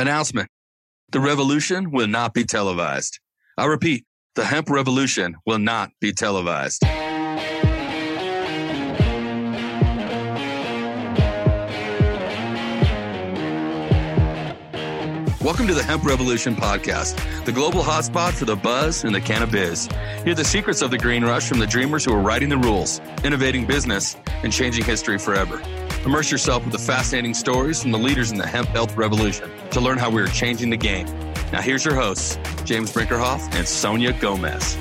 Announcement The revolution will not be televised. I repeat, the hemp revolution will not be televised. Welcome to the Hemp Revolution podcast, the global hotspot for the buzz and the cannabis. Hear the secrets of the green rush from the dreamers who are writing the rules, innovating business, and changing history forever. Immerse yourself with the fascinating stories from the leaders in the hemp health revolution to learn how we are changing the game. Now, here's your hosts, James Brinkerhoff and Sonia Gomez.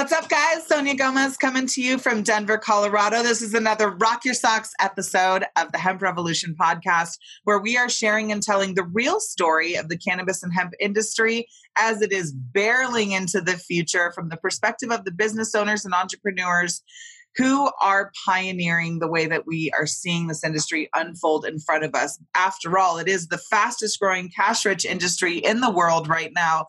What's up, guys? Sonia Gomez coming to you from Denver, Colorado. This is another Rock Your Socks episode of the Hemp Revolution podcast, where we are sharing and telling the real story of the cannabis and hemp industry as it is barreling into the future from the perspective of the business owners and entrepreneurs who are pioneering the way that we are seeing this industry unfold in front of us. After all, it is the fastest growing cash rich industry in the world right now.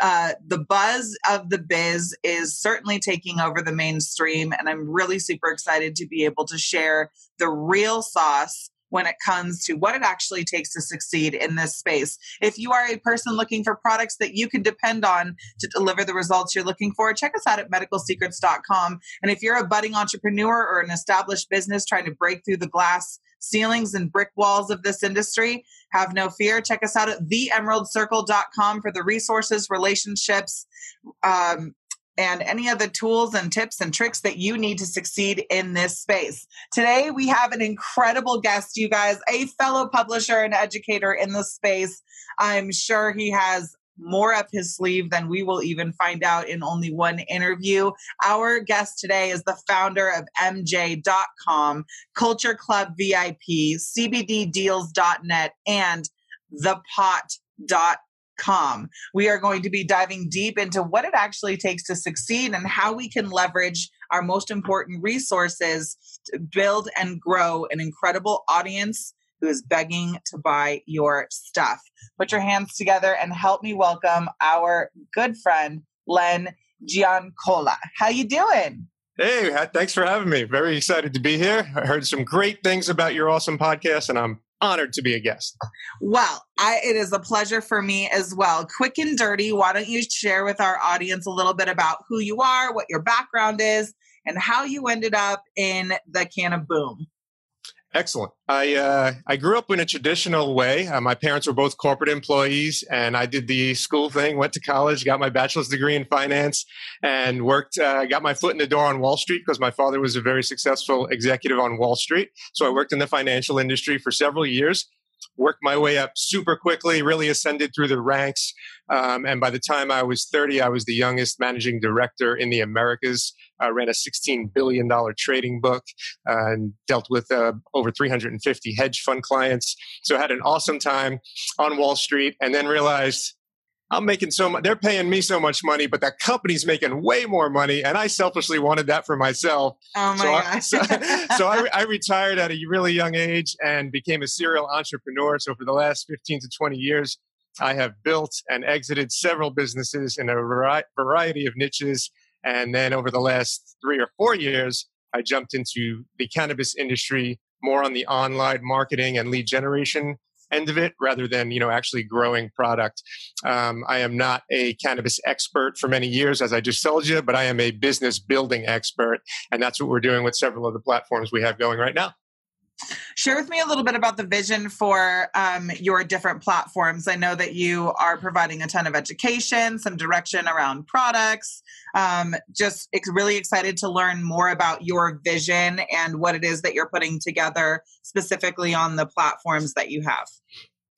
Uh, the buzz of the biz is certainly taking over the mainstream, and I'm really super excited to be able to share the real sauce when it comes to what it actually takes to succeed in this space. If you are a person looking for products that you can depend on to deliver the results you're looking for, check us out at medicalsecrets.com. And if you're a budding entrepreneur or an established business trying to break through the glass ceilings and brick walls of this industry, have no fear. Check us out at theemeraldcircle.com for the resources, relationships, um, and any of the tools and tips and tricks that you need to succeed in this space. Today, we have an incredible guest, you guys, a fellow publisher and educator in the space. I'm sure he has more up his sleeve than we will even find out in only one interview. Our guest today is the founder of MJ.com, Culture Club VIP, CBDdeals.net, and thepot.com com. We are going to be diving deep into what it actually takes to succeed and how we can leverage our most important resources to build and grow an incredible audience who is begging to buy your stuff. Put your hands together and help me welcome our good friend Len Giancola. How you doing? Hey, thanks for having me. Very excited to be here. I heard some great things about your awesome podcast, and I'm honored to be a guest. Well, I, it is a pleasure for me as well. Quick and dirty, why don't you share with our audience a little bit about who you are, what your background is, and how you ended up in the can of boom? Excellent. I uh, I grew up in a traditional way. Uh, my parents were both corporate employees, and I did the school thing. Went to college, got my bachelor's degree in finance, and worked. Uh, got my foot in the door on Wall Street because my father was a very successful executive on Wall Street. So I worked in the financial industry for several years worked my way up super quickly, really ascended through the ranks. Um, and by the time I was 30, I was the youngest managing director in the Americas. I ran a $16 billion trading book uh, and dealt with uh, over 350 hedge fund clients. So I had an awesome time on Wall Street and then realized I'm making so much, they're paying me so much money, but that company's making way more money. And I selfishly wanted that for myself. Oh my so gosh. I, so, so I, I, retired at a really young age and became a serial entrepreneur. So for the last 15 to 20 years, I have built and exited several businesses in a variety of niches. And then over the last three or four years, I jumped into the cannabis industry more on the online marketing and lead generation end of it rather than you know actually growing product. Um, i am not a cannabis expert for many years as i just told you but i am a business building expert and that's what we're doing with several of the platforms we have going right now Share with me a little bit about the vision for um, your different platforms. I know that you are providing a ton of education, some direction around products. Um, just really excited to learn more about your vision and what it is that you're putting together specifically on the platforms that you have.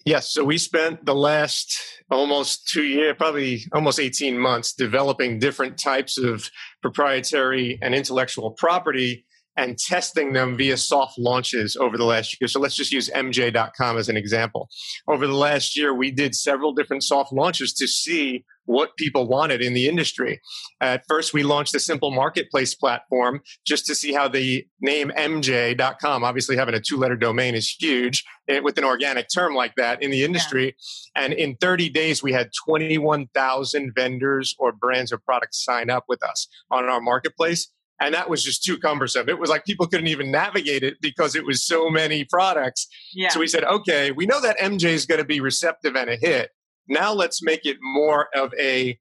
Yes, so we spent the last almost two years, probably almost 18 months, developing different types of proprietary and intellectual property and testing them via soft launches over the last year. So let's just use MJ.com as an example. Over the last year, we did several different soft launches to see what people wanted in the industry. At first, we launched a simple marketplace platform just to see how the name MJ.com, obviously having a two letter domain is huge eh, with an organic term like that in the industry. Yeah. And in 30 days, we had 21,000 vendors or brands or products sign up with us on our marketplace And that was just too cumbersome. It was like people couldn't even navigate it because it was so many products. Yeah. So we said, okay, we know that MJ is going to be receptive and a hit. Now let's make it more of a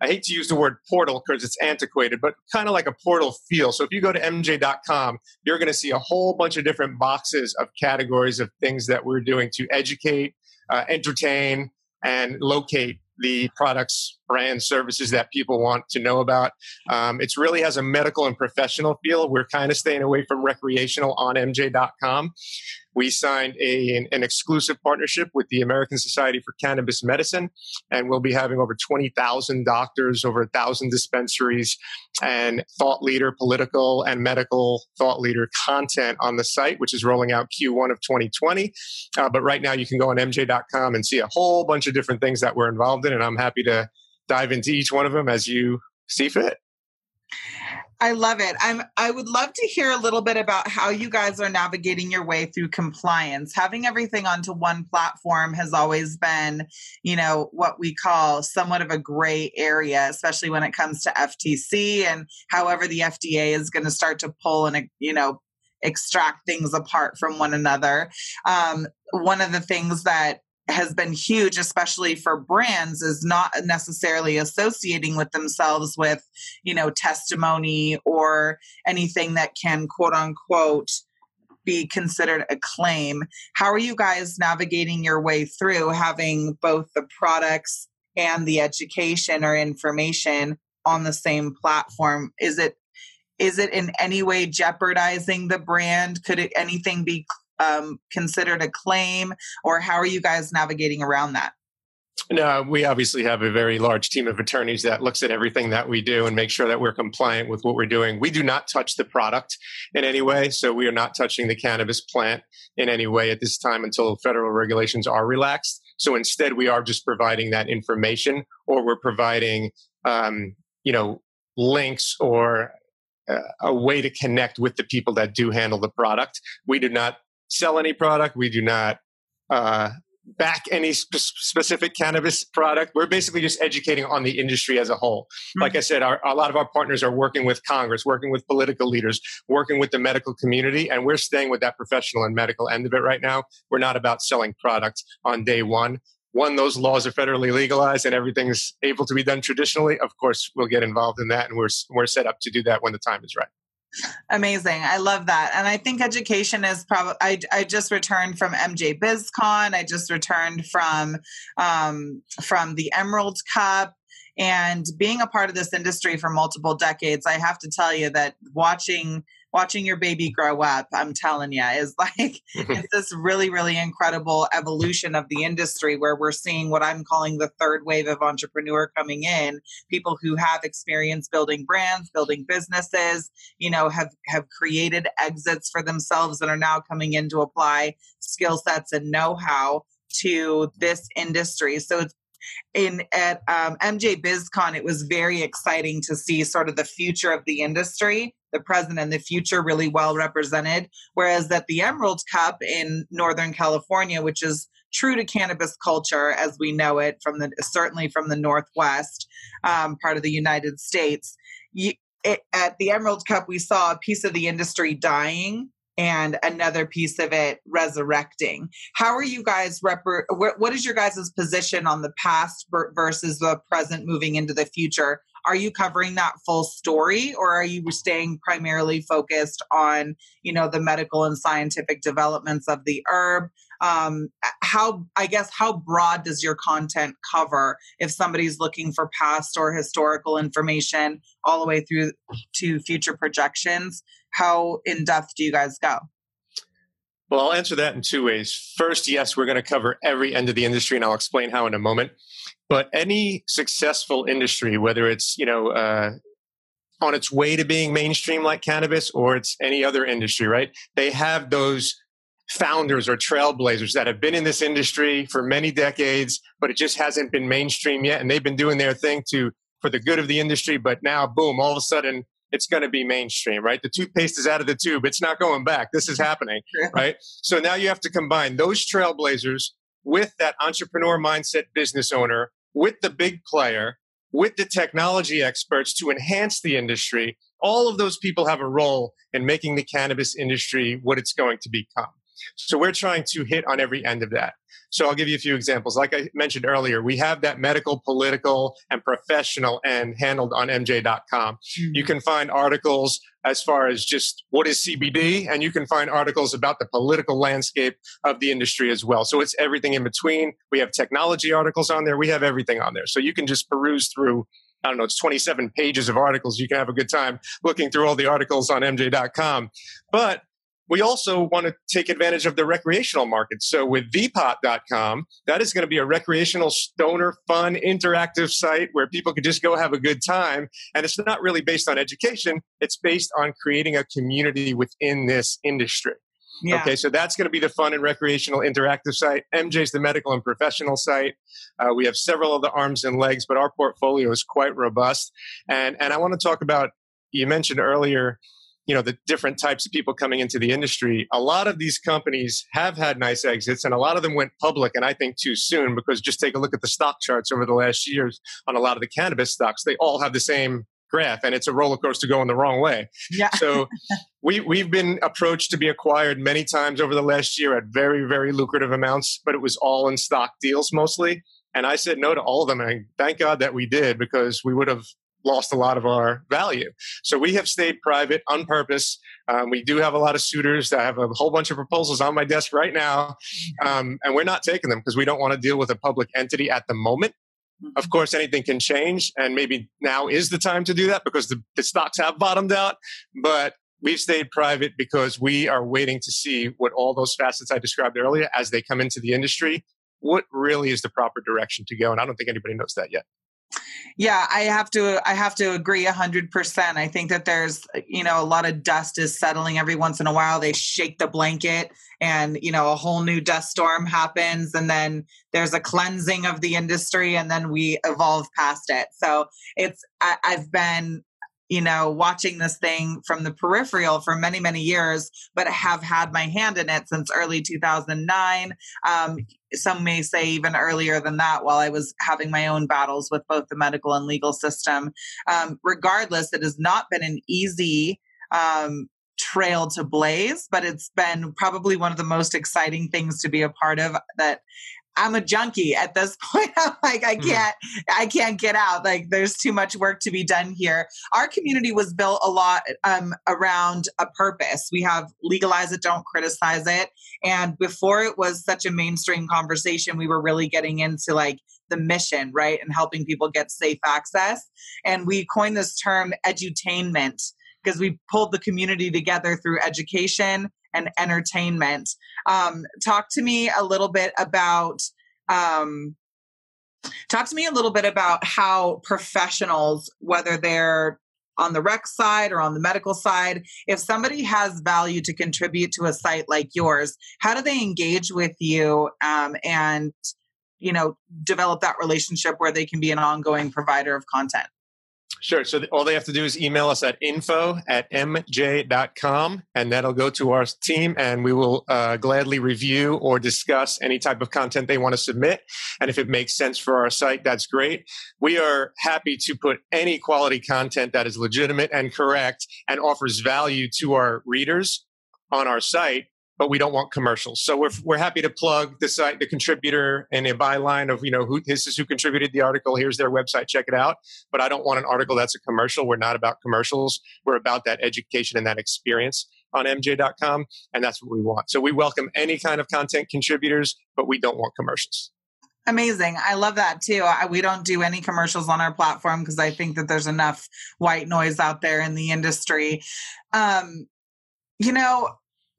I hate to use the word portal because it's antiquated, but kind of like a portal feel. So if you go to mj.com, you're going to see a whole bunch of different boxes of categories of things that we're doing to educate, uh, entertain, and locate the products, brands, services that people want to know about. Um, it really has a medical and professional feel. We're kind of staying away from recreational on MJ.com. We signed a, an, exclusive partnership with the American Society for Cannabis Medicine, and we'll be having over 20,000 doctors, over 1,000 dispensaries, and thought leader, political and medical thought leader content on the site, which is rolling out Q1 of 2020. Uh, but right now, you can go on MJ.com and see a whole bunch of different things that we're involved in, and I'm happy to dive into each one of them as you see fit. I love it. I'm I would love to hear a little bit about how you guys are navigating your way through compliance. Having everything onto one platform has always been, you know, what we call somewhat of a gray area, especially when it comes to FTC and however the FDA is going to start to pull and you know extract things apart from one another. Um, one of the things that has been huge, especially for brands, is not necessarily associating with themselves with, you know, testimony or anything that can quote unquote be considered a claim. How are you guys navigating your way through having both the products and the education or information on the same platform? Is it is it in any way jeopardizing the brand? Could it, anything be um, considered a claim, or how are you guys navigating around that? No, we obviously have a very large team of attorneys that looks at everything that we do and make sure that we're compliant with what we're doing. We do not touch the product in any way, so we are not touching the cannabis plant in any way at this time until federal regulations are relaxed. So instead, we are just providing that information, or we're providing, um, you know, links or uh, a way to connect with the people that do handle the product. We do not sell any product. We do not uh, back any sp- specific cannabis product. We're basically just educating on the industry as a whole. Mm-hmm. Like I said, our, a lot of our partners are working with Congress, working with political leaders, working with the medical community, and we're staying with that professional and medical end of it right now. We're not about selling products on day one. One, those laws are federally legalized and everything's able to be done traditionally. Of course, we'll get involved in that, and we're we're set up to do that when the time is right. Amazing. I love that. And I think education is probably, I, I just returned from MJ BizCon. I just returned from, um, from the Emerald Cup. And being a part of this industry for multiple decades, I have to tell you that watching watching your baby grow up, I'm telling you, is like it's this really, really incredible evolution of the industry where we're seeing what I'm calling the third wave of entrepreneur coming in. People who have experience building brands, building businesses, you know, have have created exits for themselves and are now coming in to apply skill sets and know-how to this industry. So it's in at um, MJ BizCon, it was very exciting to see sort of the future of the industry, the present and the future really well represented. Whereas at the Emerald Cup in Northern California, which is true to cannabis culture as we know it from the certainly from the Northwest um, part of the United States, you, it, at the Emerald Cup, we saw a piece of the industry dying and another piece of it resurrecting. How are you guys rep- what is your guys' position on the past versus the present moving into the future? Are you covering that full story or are you staying primarily focused on, you know, the medical and scientific developments of the herb? Um, how I guess how broad does your content cover if somebody's looking for past or historical information all the way through to future projections? how in depth do you guys go? Well, I'll answer that in two ways. First, yes, we're going to cover every end of the industry, and I'll explain how in a moment. But any successful industry, whether it's you know uh, on its way to being mainstream like cannabis, or it's any other industry, right? They have those founders or trailblazers that have been in this industry for many decades, but it just hasn't been mainstream yet, and they've been doing their thing to for the good of the industry. But now, boom! All of a sudden, it's going to be mainstream, right? The toothpaste is out of the tube. It's not going back. This is happening, right? So now you have to combine those trailblazers with that entrepreneur mindset business owner, with the big player, with the technology experts to enhance the industry. All of those people have a role in making the cannabis industry what it's going to become. So we're trying to hit on every end of that. So I'll give you a few examples. Like I mentioned earlier, we have that medical, political, and professional end handled on MJ.com. Mm-hmm. You can find articles as far as just what is CBD, and you can find articles about the political landscape of the industry as well. So it's everything in between. We have technology articles on there. We have everything on there. So you can just peruse through I don't know, it's 27 pages of articles. You can have a good time looking through all the articles on MJ.com. But we also want to take advantage of the recreational market. So with thepot.com, that is going to be a recreational stoner fun interactive site where people can just go have a good time. And it's not really based on education. It's based on creating a community within this industry. Yeah. Okay, so that's going to be the fun and recreational interactive site. MJ's the medical and professional site. Uh, we have several of the arms and legs, but our portfolio is quite robust. And and I want to talk about. You mentioned earlier you know the different types of people coming into the industry a lot of these companies have had nice exits and a lot of them went public and i think too soon because just take a look at the stock charts over the last years on a lot of the cannabis stocks they all have the same graph and it's a roller coaster going the wrong way yeah. so we, we've been approached to be acquired many times over the last year at very very lucrative amounts but it was all in stock deals mostly and I said no to all of them. And thank God that we did because we would have lost a lot of our value. So we have stayed private on purpose. Um, we do have a lot of suitors. that have a whole bunch of proposals on my desk right now, um, and we're not taking them because we don't want to deal with a public entity at the moment. Of course, anything can change, and maybe now is the time to do that because the, the stocks have bottomed out. But we've stayed private because we are waiting to see what all those facets I described earlier as they come into the industry. What really is the proper direction to go? And I don't think anybody knows that yet. Yeah, I have to I have to agree 100%. I think that there's you know a lot of dust is settling every once in a while. They shake the blanket and you know a whole new dust storm happens and then there's a cleansing of the industry and then we evolve past it. So it's I, I've been you know, watching this thing from the peripheral for many, many years, but have had my hand in it since early 2009. Um, some may say even earlier than that while I was having my own battles with both the medical and legal system. Um, regardless, it has not been an easy um, trail to blaze, but it's been probably one of the most exciting things to be a part of that I'm a junkie at this point. I'm like, I hmm. can't. I can't get out. Like, there's too much work to be done here. Our community was built a lot um, around a purpose. We have legalize it, don't criticize it. And before it was such a mainstream conversation, we were really getting into like the mission, right, and helping people get safe access. And we coined this term edutainment because we pulled the community together through education and entertainment. Um, talk to me a little bit about. Um, talk to me a little bit about how professionals, whether they're on the rec side or on the medical side, if somebody has value to contribute to a site like yours, how do they engage with you um, and you know develop that relationship where they can be an ongoing provider of content? Sure. So all they have to do is email us at info at mj.com, and that'll go to our team, and we will uh, gladly review or discuss any type of content they want to submit. And if it makes sense for our site, that's great. We are happy to put any quality content that is legitimate and correct and offers value to our readers on our site but we don't want commercials. So we're, we're happy to plug the site, the contributor and a byline of, you know, who this is who contributed the article. Here's their website. Check it out. But I don't want an article that's a commercial. We're not about commercials. We're about that education and that experience on mj.com. And that's what we want. So we welcome any kind of content contributors, but we don't want commercials. Amazing. I love that too. I, we don't do any commercials on our platform because I think that there's enough white noise out there in the industry. Um, you know,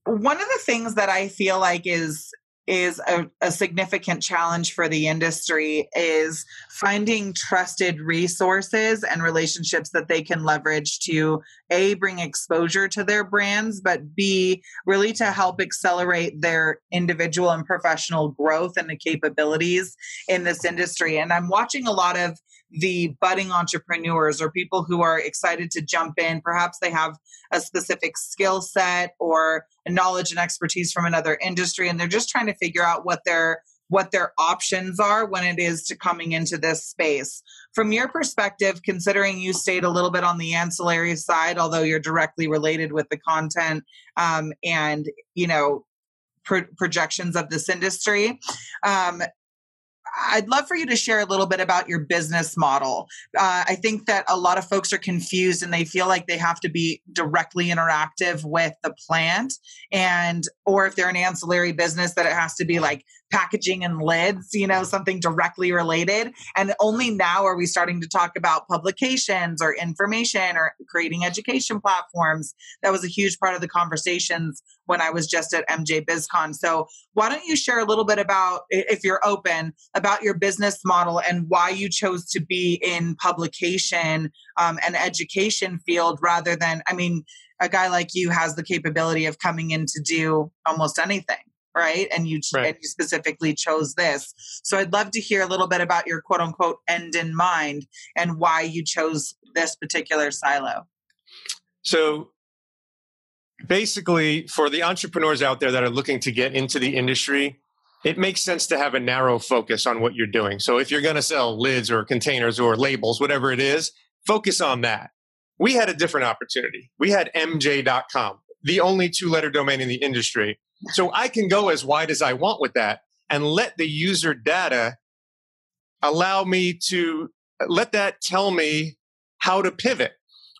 one of the things that I feel like is is a, a, significant challenge for the industry is finding trusted resources and relationships that they can leverage to a bring exposure to their brands but b really to help accelerate their individual and professional growth and the capabilities in this industry. And i'm watching a lot of the budding entrepreneurs or people who are excited to jump in. Perhaps they have a specific skill set or knowledge and expertise from another industry, and they're just trying to figure out what their what their options are when it is to coming into this space. From your perspective, considering you stayed a little bit on the ancillary side, although you're directly related with the content um, and you know pro- projections of this industry, um, I'd love for you to share a little bit about your business model. Uh, I think that a lot of folks are confused and they feel like they have to be directly interactive with the plant, and or if they're an ancillary business, that it has to be like packaging and lids, you know, something directly related. And only now are we starting to talk about publications or information or creating education platforms. That was a huge part of the conversations when I was just at MJ BizCon. So, why don't you share a little bit about, if you're open, about your business model and why you chose to be in publication um, and education field rather than, I mean, a guy like you has the capability of coming in to do almost anything right? And you right. and you specifically chose this. So i'd love to hear a little bit about your quote unquote end in mind and why you chose this particular silo. So basically for the entrepreneurs out there that are looking to get into the industry it makes sense to have a narrow focus on what you're doing. So if you're going to sell lids or containers or labels whatever it is focus on that. We had a different opportunity. We had mj.com the only two letter domain in the industry so I can go as wide as I want with that and let the user data allow me to let that tell me how to pivot.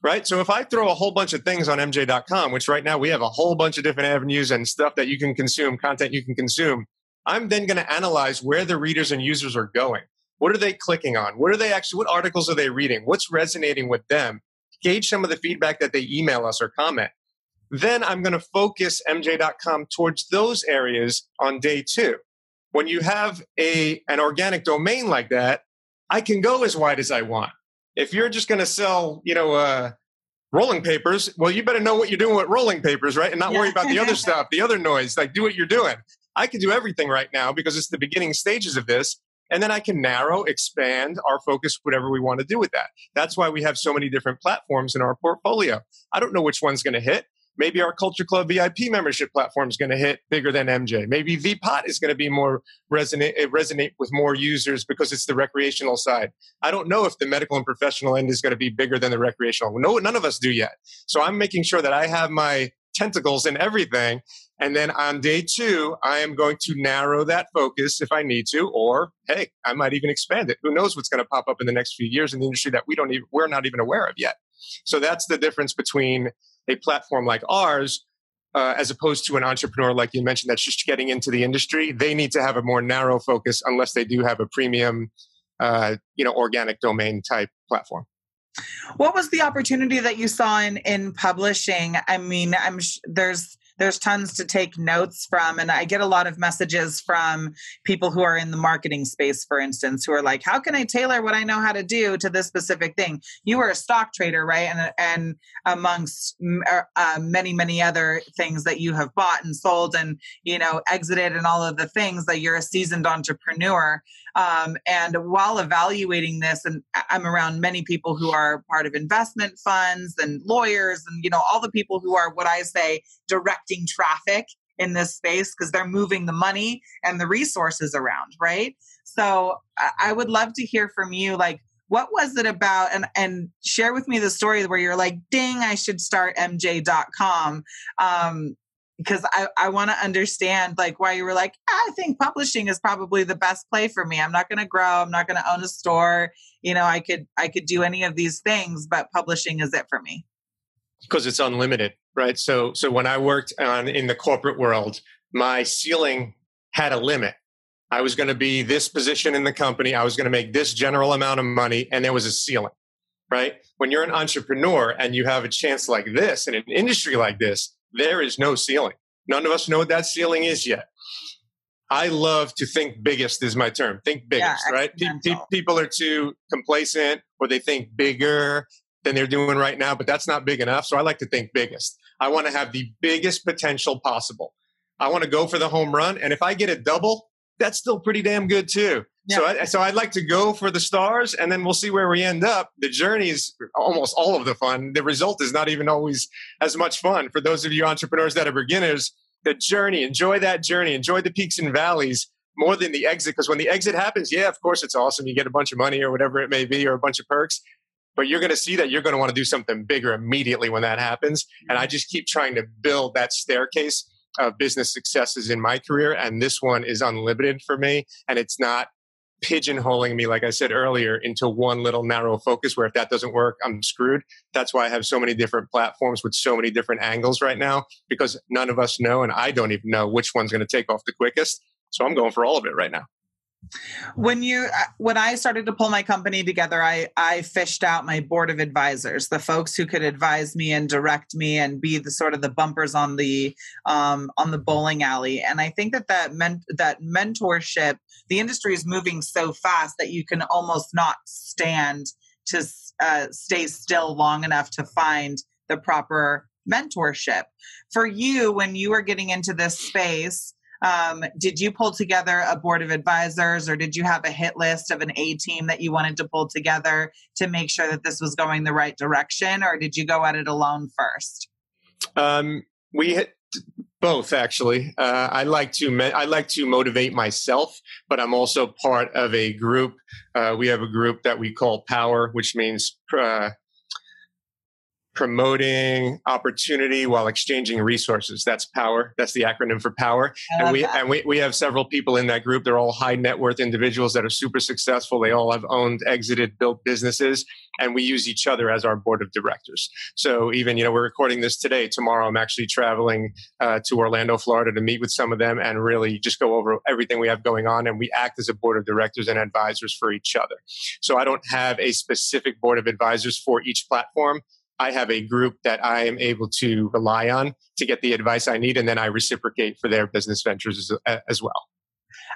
Right. So if I throw a whole bunch of things on MJ.com, which right now we have a whole bunch of different avenues and stuff that you can consume, content you can consume, I'm then going to analyze where the readers and users are going. What are they clicking on? What are they actually, what articles are they reading? What's resonating with them? Gauge some of the feedback that they email us or comment then I'm going to focus MJ.com towards those areas on day two. When you have a, an organic domain like that, I can go as wide as I want. If you're just going to sell, you know, uh, rolling papers, well, you better know what you're doing with rolling papers, right? And not yeah. worry about the other stuff, the other noise. Like, do what you're doing. I can do everything right now because it's the beginning stages of this. And then I can narrow, expand our focus, whatever we want to do with that. That's why we have so many different platforms in our portfolio. I don't know which one's going to hit. Maybe our Culture Club VIP membership platform is going to hit bigger than MJ. Maybe ThePot is going to be more resonate resonate with more users because it's the recreational side. I don't know if the medical and professional end is going to be bigger than the recreational. No, none of us do yet. So I'm making sure that I have my tentacles in everything. And then on day two, I am going to narrow that focus if I need to, or hey, I might even expand it. Who knows what's going to pop up in the next few years in the industry that we don't even we're not even aware of yet. So that's the difference between a platform like ours, uh, as opposed to an entrepreneur like you mentioned that's just getting into the industry, they need to have a more narrow focus unless they do have a premium, uh, you know, organic domain type platform. What was the opportunity that you saw in in publishing? I mean, I'm sh- there's there's tons to take notes from and i get a lot of messages from people who are in the marketing space for instance who are like how can i tailor what i know how to do to this specific thing? You are a stock trader right? And and amongst er, uh, many many other things that you have bought and sold and you know exited and all of the things that you're a seasoned entrepreneur um, and while evaluating this, and I'm around many people who are part of investment funds and lawyers, and you know all the people who are what I say directing traffic in this space because they're moving the money and the resources around, right? So I would love to hear from you, like what was it about and and share with me the story where you're like ding i should start mj.com um because I, I want to understand like why you were like ah, I think publishing is probably the best play for me. I'm not going to grow. I'm not going to own a store. You know, I could I could do any of these things, but publishing is it for me. Because it's unlimited, right? So so when I worked on in the corporate world, my ceiling had a limit. I was going to be this position in the company. I was going to make this general amount of money, and there was a ceiling, right? When you're an entrepreneur and you have a chance like this in an industry like this, there is no ceiling. None of us know what that ceiling is yet. I love to think biggest is my term. Think biggest, yeah, right? Pe- people are too complacent or they think bigger than they're doing right now, but that's not big enough. So I like to think biggest. I want to have the biggest potential possible. I want to go for the home run. And if I get a double, that's still pretty damn good too. Yeah. So, I, so I'd like to go for the stars, and then we'll see where we end up. The journey is almost all of the fun. The result is not even always as much fun. For those of you entrepreneurs that are beginners, the journey, enjoy that journey, enjoy the peaks and valleys. more than the exit because when the exit happens, yeah, of course it's awesome. You get a bunch of money or whatever it may be, or a bunch of perks. But you're going to see that you're going to want to do something bigger immediately when that happens. And I just keep trying to build that staircase of business successes in my career. And this one is unlimited for me. And it's not pigeonholing me, like I said earlier, into one little narrow focus where if that doesn't work, I'm screwed. That's why I have so many different platforms with so many different angles right now because none of us know, and I don't even know which one's going to take off the quickest. So I'm going for all of it right now when you uh, when i started to pull my company together i i fished out my board of advisors the folks who could advise me and direct me and be the sort of the bumpers on the um, on the bowling alley. And i think that that meant that mentorship the industry is moving so fast that you can almost not stand to uh, stay still long enough to find the proper mentorship. For you when you were getting into this space um, did you pull together a board of advisors or did you have a hit list of an A team that you wanted to pull together to make sure that this was going the right direction or did you go at it alone first? Um, we hit both actually. Uh, I like to I like to motivate myself, but I'm also part of a group. Uh, we have a group that we call Power, which means uh, promoting opportunity while exchanging resources. That's power. That's the acronym for power. And we that. and we, we have several people in that group. They're all high net worth individuals that are super successful. They all have owned, exited, built businesses, and we use each other as our board of directors. So even you know we're recording this today. Tomorrow I'm actually traveling uh, to Orlando, Florida, to meet with some of them and really just go over everything we have going on. And we act as a board of directors and advisors for each other. So I don't have a specific board of advisors for each platform. I have a group that I am able to rely on to get the advice I need, and then I reciprocate for their business ventures as, as well.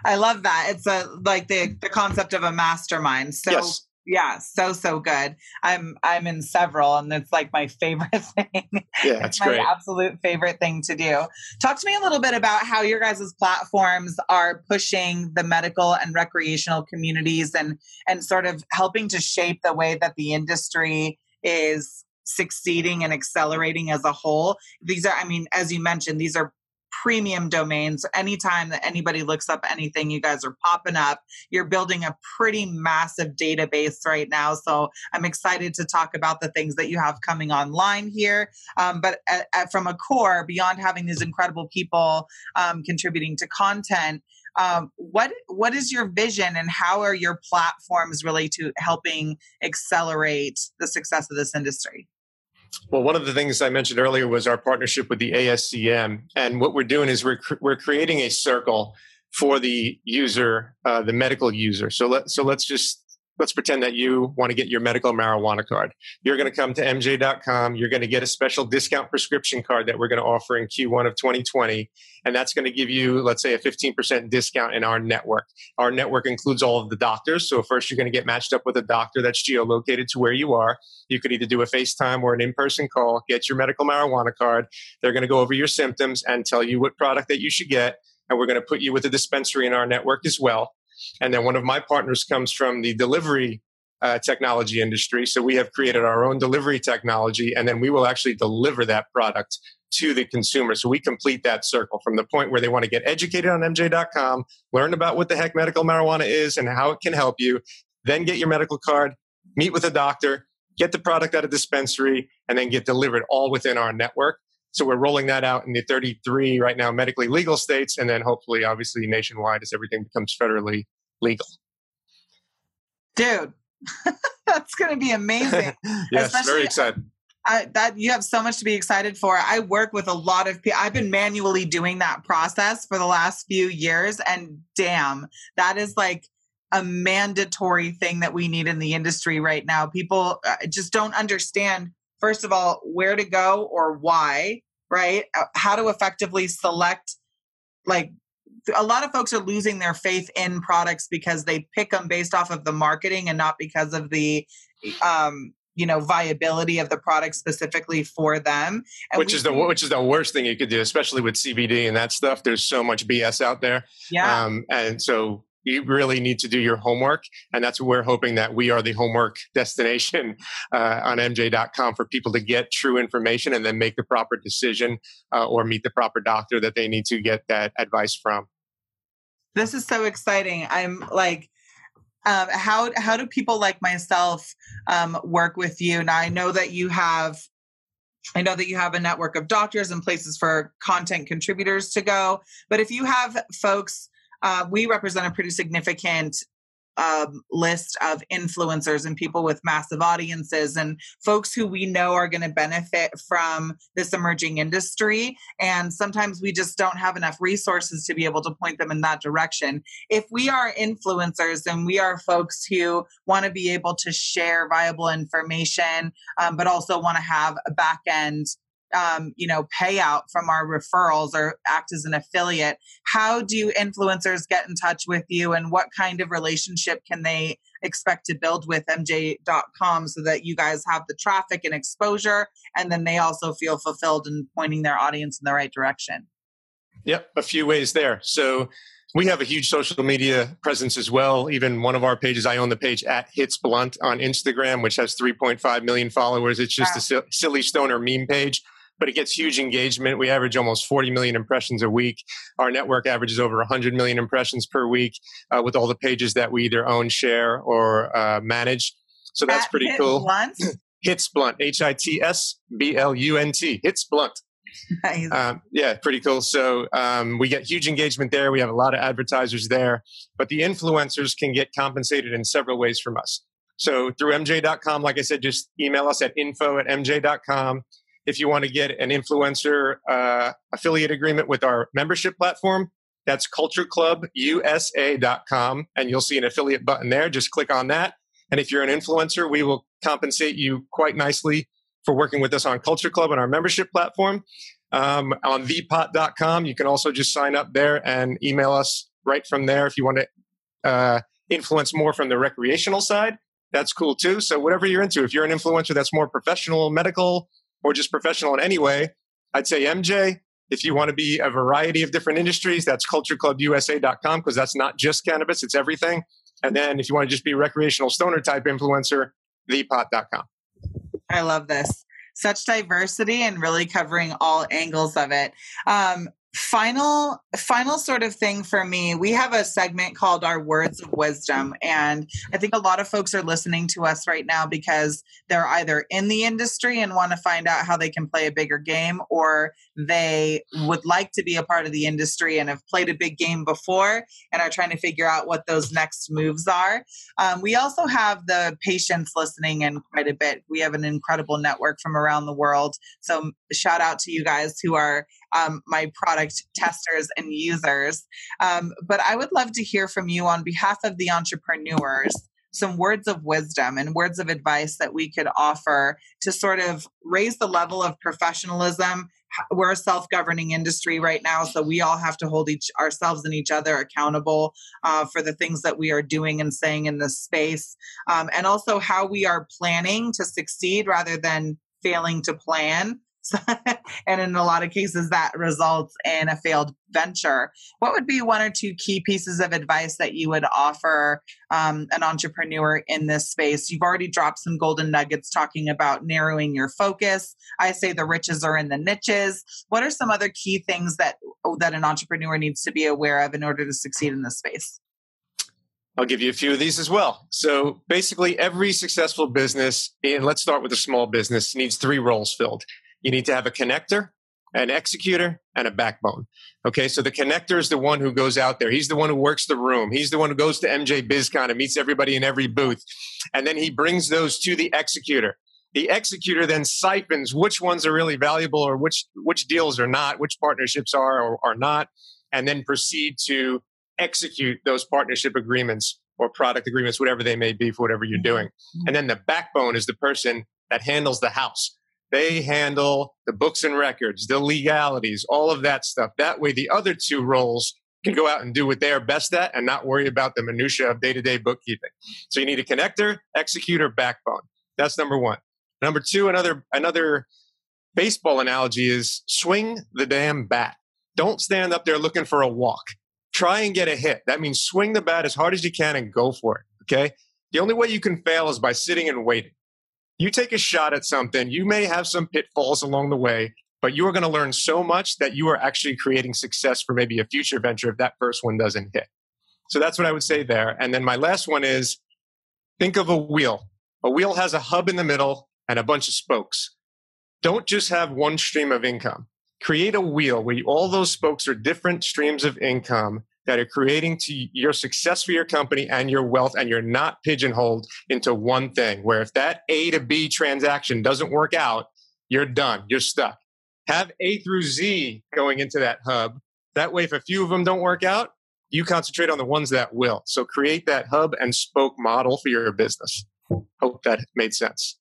I love that. It's a like the the concept of a mastermind. So yes. yeah, so so good. I'm I'm in several, and it's like my favorite thing. Yeah, it's my great. absolute favorite thing to do. Talk to me a little bit about how your guys' platforms are pushing the medical and recreational communities, and and sort of helping to shape the way that the industry is succeeding and accelerating as a whole. These are, I mean, as you mentioned, these are premium domains. Anytime that anybody looks up anything, you guys are popping up. You're building a pretty massive database right now. So I'm excited to talk about the things that you have coming online here. Um, but at, at, from a core, beyond having these incredible people um, contributing to content, um, what what is your vision and how are your platforms really to helping accelerate the success of this industry? Well, one of the things I mentioned earlier was our partnership with the ASCM, and what we're doing is we're we're creating a circle for the user, uh, the medical user. So let so let's just let's pretend that you want to get your medical marijuana card. You're going to come to MJ.com. You're going to get a special discount prescription card that we're going to offer in Q1 of 2020. And that's going to give you, let's say, a 15% discount in our network. Our network includes all of the doctors. So, first, you're going to get matched up with a doctor that's geolocated to where you are. You could either do a FaceTime or an in person call, get your medical marijuana card. They're going to go over your symptoms and tell you what product that you should get. And we're going to put you with a dispensary in our network as well. And then one of my partners comes from the delivery uh, technology industry. So we have created our own delivery technology, and then we will actually deliver that product to the consumer. So we complete that circle from the point where they want to get educated on MJ.com, learn about what the heck medical marijuana is and how it can help you, then get your medical card, meet with a doctor, get the product at a dispensary, and then get delivered all within our network. So we're rolling that out in the 33 right now medically legal states, and then hopefully, obviously, nationwide as everything becomes federally legal. Dude, that's going to be amazing. yes, Especially, very excited. I, that you have so much to be excited for. I work with a lot of people. I've been manually doing that process for the last few years, and damn, that is like a mandatory thing that we need in the industry right now. People uh, just don't understand first of all, where to go or why, right? Uh, how to effectively select, like, a lot of folks are losing their faith in products because they pick them based off of the marketing and not because of the um, you know viability of the product specifically for them and which is the which is the worst thing you could do especially with cbd and that stuff. There's so much bs out there. Yeah. Um, and so you really need to do your homework. And that's what we're hoping that we are the homework destination uh, on MJ.com for people to get true information and then make the proper decision uh, or meet the proper doctor that they need to get that advice from. This is so exciting. I'm like, um, how how do people like myself um, work with you? Now I know that you have I know that you have a network of doctors and places for content contributors to go. But if you have folks, uh, we represent a pretty significant um, list of influencers and people with massive audiences and folks who we know are going to benefit from this emerging industry. And sometimes we just don't have enough resources to be able to point them in that direction. If we are influencers and we are folks who want to be able to share viable information, um, but also want to have a back end um, you know payout from our referrals or act as an affiliate how do influencers get in touch with you and what kind of relationship can they expect to build with mj.com so that you guys have the traffic and exposure and then they also feel fulfilled in pointing their audience in the right direction yep a few ways there so we have a huge social media presence as well. Even one of our pages, I own the page at Hits Blunt on Instagram, which has 3.5 million followers. It's just wow. a silly stoner meme page but it gets huge engagement. We average almost 40 million impressions a week. Our network averages over 100 million impressions per week uh, with all the pages that we either own, share, or uh, manage. So that's At pretty Hit cool. Blunt? Hits Blunt, H I T S B L U N T. Hits Blunt. Nice. Um, yeah, pretty cool. So um, we get huge engagement there. We have a lot of advertisers there, but the influencers can get compensated in several ways from us. So through MJ.com, like I said, just email us at info at MJ.com if you want to get an influencer uh, affiliate agreement with our membership platform, that's cultureclubusa.com. And you'll see an affiliate button there. Just click on that. And if you're an influencer, we will compensate you quite nicely for working with us on Culture Club and our membership platform. Um, on thepot.com, you can also just sign up there and email us right from there if you want to uh, influence more from the recreational side. That's cool too. So, whatever you're into, if you're an influencer that's more professional, medical, or just professional in any way, I'd say MJ. If you want to be a variety of different industries, that's cultureclubusa.com because that's not just cannabis, it's everything. And then if you want to just be recreational stoner type influencer, thepot.com. I love this. Such diversity and really covering all angles of it. Um, final final sort of thing for me we have a segment called our words of wisdom and i think a lot of folks are listening to us right now because they're either in the industry and want to find out how they can play a bigger game or they would like to be a part of the industry and have played a big game before and are trying to figure out what those next moves are. Um, we also have the patients listening in quite a bit. We have an incredible network from around the world. So shout out to you guys who are um, my product testers and users. Um, but I would love to hear from you on behalf of the entrepreneurs some words of wisdom and words of advice that we could offer to sort of raise the level of professionalism. We're a self-governing industry right now so we all have to hold each ourselves and each other accountable uh, for the things that we are doing and saying in this space um, and also how we are planning to succeed rather than failing to plan and in a lot of cases that results in a failed venture. What would be one or two key pieces of advice that you would offer um, an entrepreneur in this space? You've already dropped some golden nuggets talking about narrowing your focus. I say the riches are in the niches. What are some other key things that that an entrepreneur needs to be aware of in order to succeed in this space? I'll give you a few of these as well. So basically, every successful business, and let's start with a small business, needs three roles filled you need to have a connector, an executor, and a backbone. Okay, so the connector is the one who goes out there. He's the one who works the room. He's the one who goes to MJ BizCon and meets everybody in every booth. And then he brings those to the executor. The executor then siphons which ones are really valuable or which which deals are not, which partnerships are or are not, and then proceed to execute those partnership agreements or product agreements, whatever they may be for whatever you're doing. Mm-hmm. And then the backbone is the person that handles the house. They handle the books and records, the legalities, all of that stuff. That way, the other two roles can go out and do what they are best at and not worry about the minutia of day-to-day bookkeeping. So you need a connector, executor, backbone. That's number one. Number two, another another baseball analogy is swing the damn bat. Don't stand up there looking for a walk. Try and get a hit. That means swing the bat as hard as you can and go for it. Okay. The only way you can fail is by sitting and waiting you take a shot at something, you may have some pitfalls along the way, but you are going to learn so much that you are actually creating success for maybe a future venture if that first one doesn't hit. So that's what I would say there. And then my last one is think of a wheel. A wheel has a hub in the middle and a bunch of spokes. Don't just have one stream of income. Create a wheel where all those spokes are different streams of income that are creating to your success for your company and your wealth, and you're not pigeonholed into one thing. Where if that A to B transaction doesn't work out, you're done, you're stuck. Have A through Z going into that hub. That way, if a few of them don't work out, you concentrate on the ones that will. So create that hub and spoke model for your business. Hope that made sense.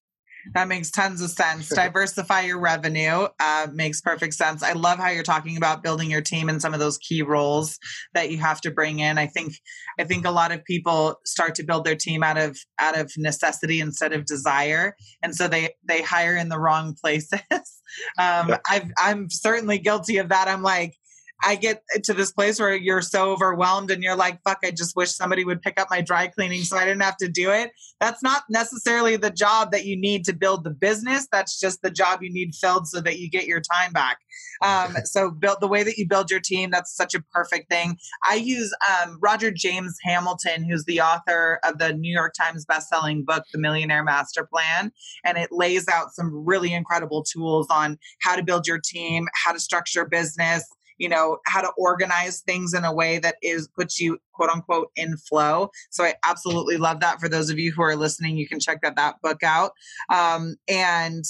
That makes tons of sense. Diversify your revenue uh, makes perfect sense. I love how you're talking about building your team and some of those key roles that you have to bring in. I think I think a lot of people start to build their team out of out of necessity instead of desire, and so they they hire in the wrong places. um. I've, I'm certainly guilty of that. I'm like I get to this place where you're so overwhelmed and you're like, fuck, I just wish somebody would pick up my dry cleaning so I didn't have to do it. That's not necessarily the job that you need to build the business. That's just the job you need filled so that you get your time back. Um, so build the way that you build your team. That's such a perfect thing. I use um, Roger James Hamilton, who's the author of the New York Times bestselling book, The Millionaire Master Plan. And it lays out some really incredible tools on how to build your team, how to structure business, you know how to organize things in a way that is puts you quote unquote in flow. So i absolutely love that. For those of you who are listening you can check that that book out. Um, and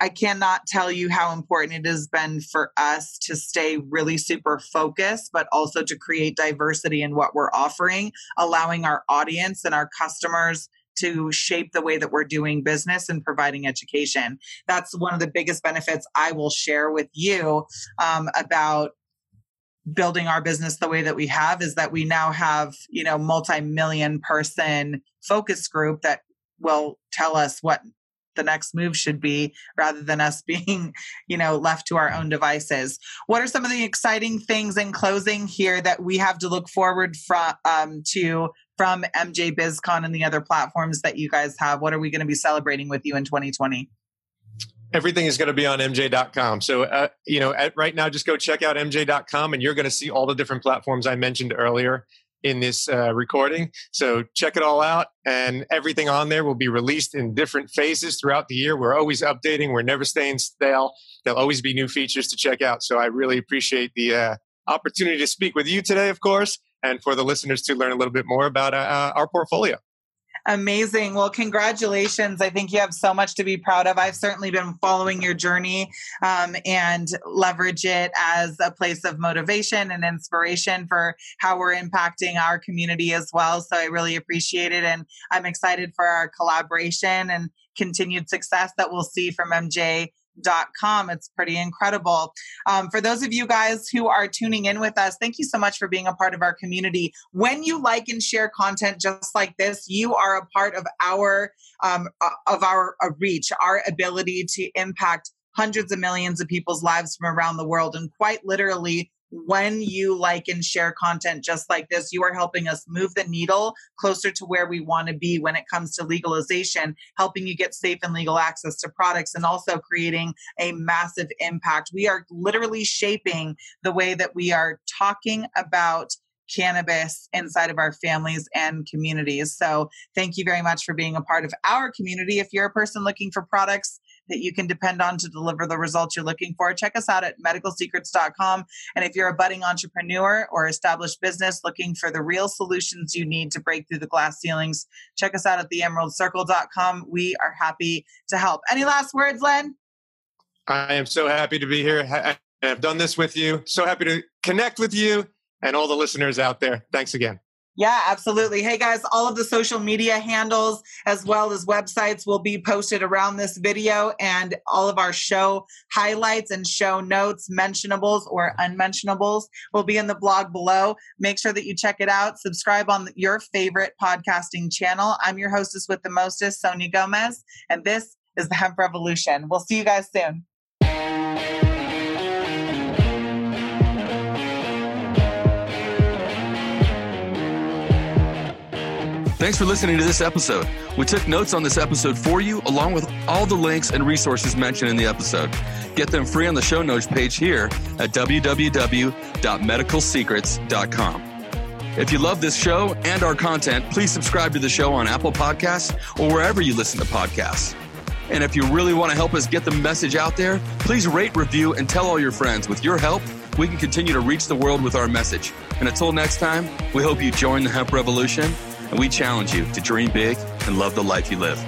I cannot tell you how important it has been for us to stay really super focused, but also to create diversity in what we're offering, allowing our audience and our customers to shape the way that we're doing business and providing education. That's one of the biggest benefits I will share with you um, about building our business the way that we have is that we now have you know multi-million person focus group that will tell us what the next move should be rather than us being you know left to our own devices. What are some of the exciting things in closing here that we have to look forward from um, to from mj bizcon and the other platforms that you guys have? What are we going to be celebrating with you in 2020 everything is going to be on mj.com so uh, you know at, right now just go check out mj.com and you're going to see all the different platforms i mentioned earlier in this uh, recording. So check it all out and everything on there will be released in different phases throughout the year. We're always updating. We're never staying stale. There'll always be new features to check out. So i really appreciate the uh, opportunity to speak with you today of course and for the listeners to learn a little bit more about uh, our portfolio Amazing. Well, congratulations. I think you have so much to be proud of. I've certainly been following your journey um, and leverage it as a place of motivation and inspiration for how we're impacting our community as well. So I really appreciate it. And I'm excited for our collaboration and continued success that we'll see from MJ com. It's pretty incredible. Um, for those of you guys who are tuning in with us, thank you so much for being a part of our community. When you like and share content just like this, you are a part of our um, uh, of our uh, reach, our ability to impact hundreds of millions of people's lives from around the world, and quite literally when you like and share content just like this, you are helping us move the needle closer to where we want to be when it comes to legalization, helping you get safe and legal access to products, and also creating a massive impact. We are literally shaping the way that we are talking about cannabis inside of our families and communities. So, thank you very much for being a part of our community. If you're a person looking for products that you can depend on to deliver the results you're looking for. Check us out at medicalsecrets.com. And if you're a budding entrepreneur or established business looking for the real solutions you need to break through the glass ceilings, check us out at theemeraldcircle.com. We are happy to help. Any last words, Len? I am so happy to be here. I've done this with you. So happy to connect with you and all the listeners out there. Thanks again. Yeah, absolutely. Hey guys, all of the social media handles as well as websites will be posted around this video and all of our show highlights and show notes, mentionables or unmentionables will be in the blog below. Make sure that you check it out. Subscribe on your favorite podcasting channel. I'm your hostess with the mostest, Sonia Gomez, and this is the Hemp Revolution. We'll see you guys soon. Thanks for listening to this episode. We took notes on this episode for you, along with all the links and resources mentioned in the episode. Get them free on the show notes page here at www.medicalsecrets.com. If you love this show and our content, please subscribe to the show on Apple Podcasts or wherever you listen to podcasts. And if you really want to help us get the message out there, please rate, review, and tell all your friends. With your help, we can continue to reach the world with our message. And until next time, we hope you join the hemp revolution and we challenge you to dream big and love the life you live.